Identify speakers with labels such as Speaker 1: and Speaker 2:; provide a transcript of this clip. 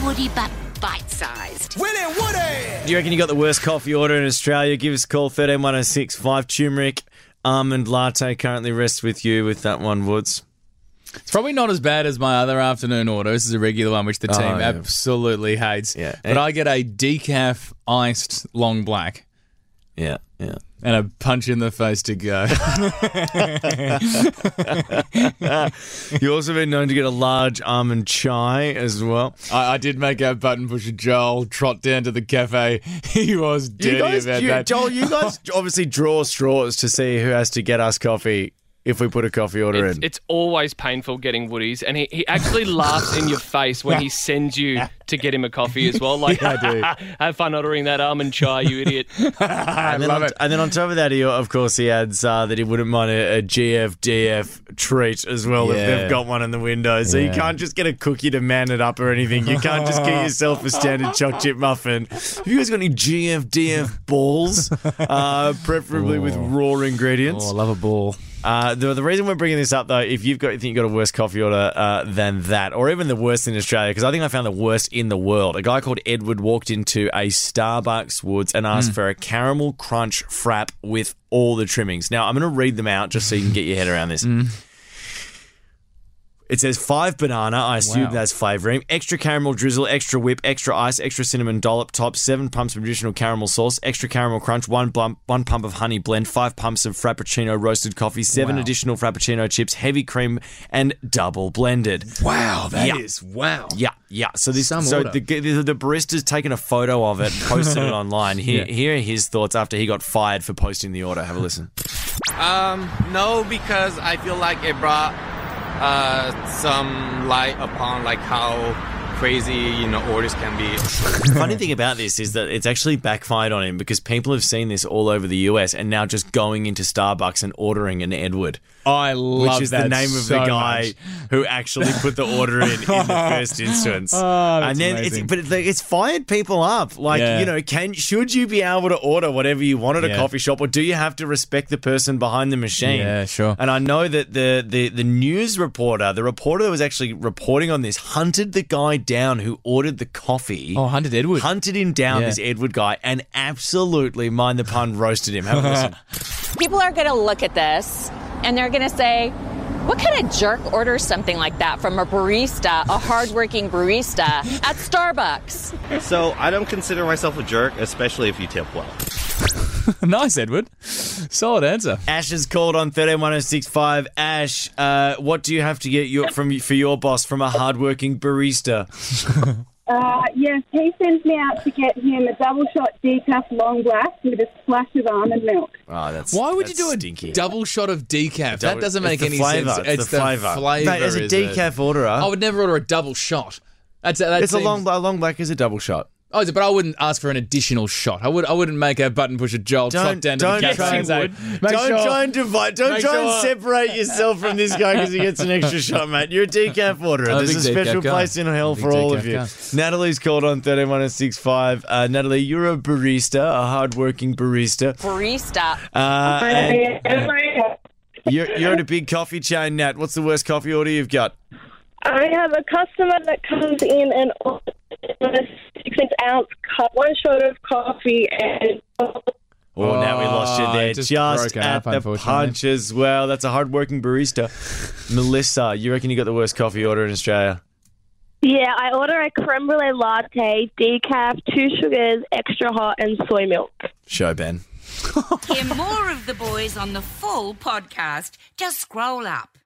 Speaker 1: and woody, but bite-sized.
Speaker 2: Willie Woody!
Speaker 3: Do you reckon you got the worst coffee order in Australia? Give us a call 13106 5 turmeric almond latte currently rests with you with that one, Woods.
Speaker 4: It's probably not as bad as my other afternoon order. This is a regular one, which the team
Speaker 3: Oh, yeah.
Speaker 4: absolutely hates.
Speaker 3: Yeah.
Speaker 4: But I get a decaf iced long black
Speaker 3: Yeah, yeah.
Speaker 4: And a punch in the face to go.
Speaker 3: You've also been known to get a large almond chai as well.
Speaker 4: I, I did make our button pusher Joel trot down to the cafe. He was dirty
Speaker 3: you guys,
Speaker 4: about
Speaker 3: you-
Speaker 4: that.
Speaker 3: Joel, you guys obviously draw straws to see who has to get us coffee if we put a coffee order
Speaker 5: It's,
Speaker 3: in.
Speaker 5: it's always painful getting Woodies, and he, he actually laughs in your face when he sends you to get him a coffee as well. Like,
Speaker 4: I do.
Speaker 5: have fun ordering that almond chai, you idiot.
Speaker 3: and, then
Speaker 4: love
Speaker 3: on,
Speaker 4: it.
Speaker 3: and then on top of that, he, of course, he adds uh, that he wouldn't mind a, a GFDF treat as well if
Speaker 4: Yeah.
Speaker 3: they've got one in the window. So you
Speaker 4: Yeah.
Speaker 3: can't just get a cookie to man it up or anything. You can't just get yourself a standard choc chip muffin. Have you guys got any GFDF balls? Uh, preferably with raw ingredients.
Speaker 4: Oh, I love a ball.
Speaker 3: Uh, the, the reason we're bringing this up, though, if you've got, you think you've got a worse coffee order uh, than that, or even the worst in Australia, because I think I found the worst in the world. A guy called Edward walked into a Starbucks Woods and asked for a caramel crunch frap with all the trimmings. Now, I'm going to read them out just so you can get your head around this. It says five banana. I assume
Speaker 4: Wow.
Speaker 3: that's flavouring. Extra caramel drizzle, extra whip, extra ice, extra cinnamon dollop top, seven pumps of additional caramel sauce, extra caramel crunch, one bump, one pump of honey blend, five pumps of frappuccino roasted coffee, seven
Speaker 4: Wow.
Speaker 3: additional frappuccino chips, heavy cream, and double blended.
Speaker 4: Wow, that
Speaker 3: Yeah.
Speaker 4: is wow.
Speaker 3: Yeah, yeah. So this,
Speaker 4: Some
Speaker 3: so
Speaker 4: order.
Speaker 3: the, the the barista's taken a photo of it, posted it online. Here,
Speaker 4: Yeah.
Speaker 3: here are his thoughts after he got fired for posting the order. Have a listen.
Speaker 6: Um, no, because I feel like it brought uh, some light upon like how crazy you know orders can be.
Speaker 3: The funny thing about this is that it's actually backfired on him because people have seen this all over the US and now just going into Starbucks and ordering an Edward,
Speaker 4: I love
Speaker 3: which is
Speaker 4: that
Speaker 3: the name of
Speaker 4: so
Speaker 3: the guy
Speaker 4: much.
Speaker 3: who actually put the order in in the first instance.
Speaker 4: Oh,
Speaker 3: and then it's but it's, like, it's fired people up. Like
Speaker 4: Yeah.
Speaker 3: you know, can should you be able to order whatever you want at a coffee shop, or do you have to respect the person behind the machine?
Speaker 4: Yeah, sure.
Speaker 3: And I know that the the the news reporter, the reporter that was actually reporting on this, hunted the guy down who ordered the coffee
Speaker 4: Oh, Hunted Edward.
Speaker 3: hunted him down,
Speaker 4: Yeah.
Speaker 3: this Edward guy, and absolutely, mind the pun, roasted him. Have a listen.
Speaker 7: People are going to look at this and they're going to say, what kind of jerk orders something like that from a barista, a hardworking barista at Starbucks?
Speaker 8: So I don't consider myself a jerk, especially if you tip well.
Speaker 4: nice, Edward. Solid answer.
Speaker 3: Ash is called on 131065. Ash, uh, what do you have to get your, from for your boss from a hardworking barista?
Speaker 9: Uh, yes, he sends me out to get him a double shot decaf long black with a splash of almond milk.
Speaker 3: Oh, that's
Speaker 4: Why would you
Speaker 3: that's
Speaker 4: do a
Speaker 3: stinky.
Speaker 4: double shot of decaf?
Speaker 3: Double-
Speaker 4: that doesn't
Speaker 3: it's
Speaker 4: make
Speaker 3: the
Speaker 4: any
Speaker 3: flavour,
Speaker 4: sense.
Speaker 3: It's, the flavour.
Speaker 4: flavour.
Speaker 3: Mate, as a
Speaker 4: is it?
Speaker 3: decaf orderer,
Speaker 4: I would never order a double shot. That's, that
Speaker 3: it's a
Speaker 4: seems-
Speaker 3: long a long black is a double shot.
Speaker 4: Oh. But I wouldn't ask for an additional shot. I would. I wouldn't make a button pusher Joel trot
Speaker 3: Don't
Speaker 4: down to
Speaker 3: don't
Speaker 4: the cafe
Speaker 3: try
Speaker 4: and
Speaker 3: and
Speaker 4: say,
Speaker 3: don't
Speaker 4: sure-
Speaker 3: try and divide. Don't
Speaker 4: make
Speaker 3: try and separate yourself from this guy because he gets an extra shot, mate. You're a decaf orderer.
Speaker 4: I'm a
Speaker 3: There's a
Speaker 4: big decaf
Speaker 3: special
Speaker 4: guy.
Speaker 3: place in hell for all of you.
Speaker 4: guy.
Speaker 3: Natalie's called on 131065. Uh, Natalie, you're a barista, a hardworking barista.
Speaker 7: Barista.
Speaker 3: Uh, and you're, you're at a big coffee chain, Nat. What's the worst coffee order you've got?
Speaker 9: I have a customer that comes in and orders a six ounce cup, one shot of coffee, and
Speaker 3: Oh, now we lost you
Speaker 4: Oh,
Speaker 3: there.
Speaker 4: it just
Speaker 3: Just,
Speaker 4: broke
Speaker 3: at
Speaker 4: up,
Speaker 3: the
Speaker 4: unfortunately.
Speaker 3: punch as well. That's a hardworking barista. Melissa, you reckon you got the worst coffee order in Australia?
Speaker 9: yeah, I order a creme brulee latte, decaf, two sugars, extra hot, and soy milk.
Speaker 3: Show Ben.
Speaker 1: Hear more of the boys on the full podcast. Just scroll up.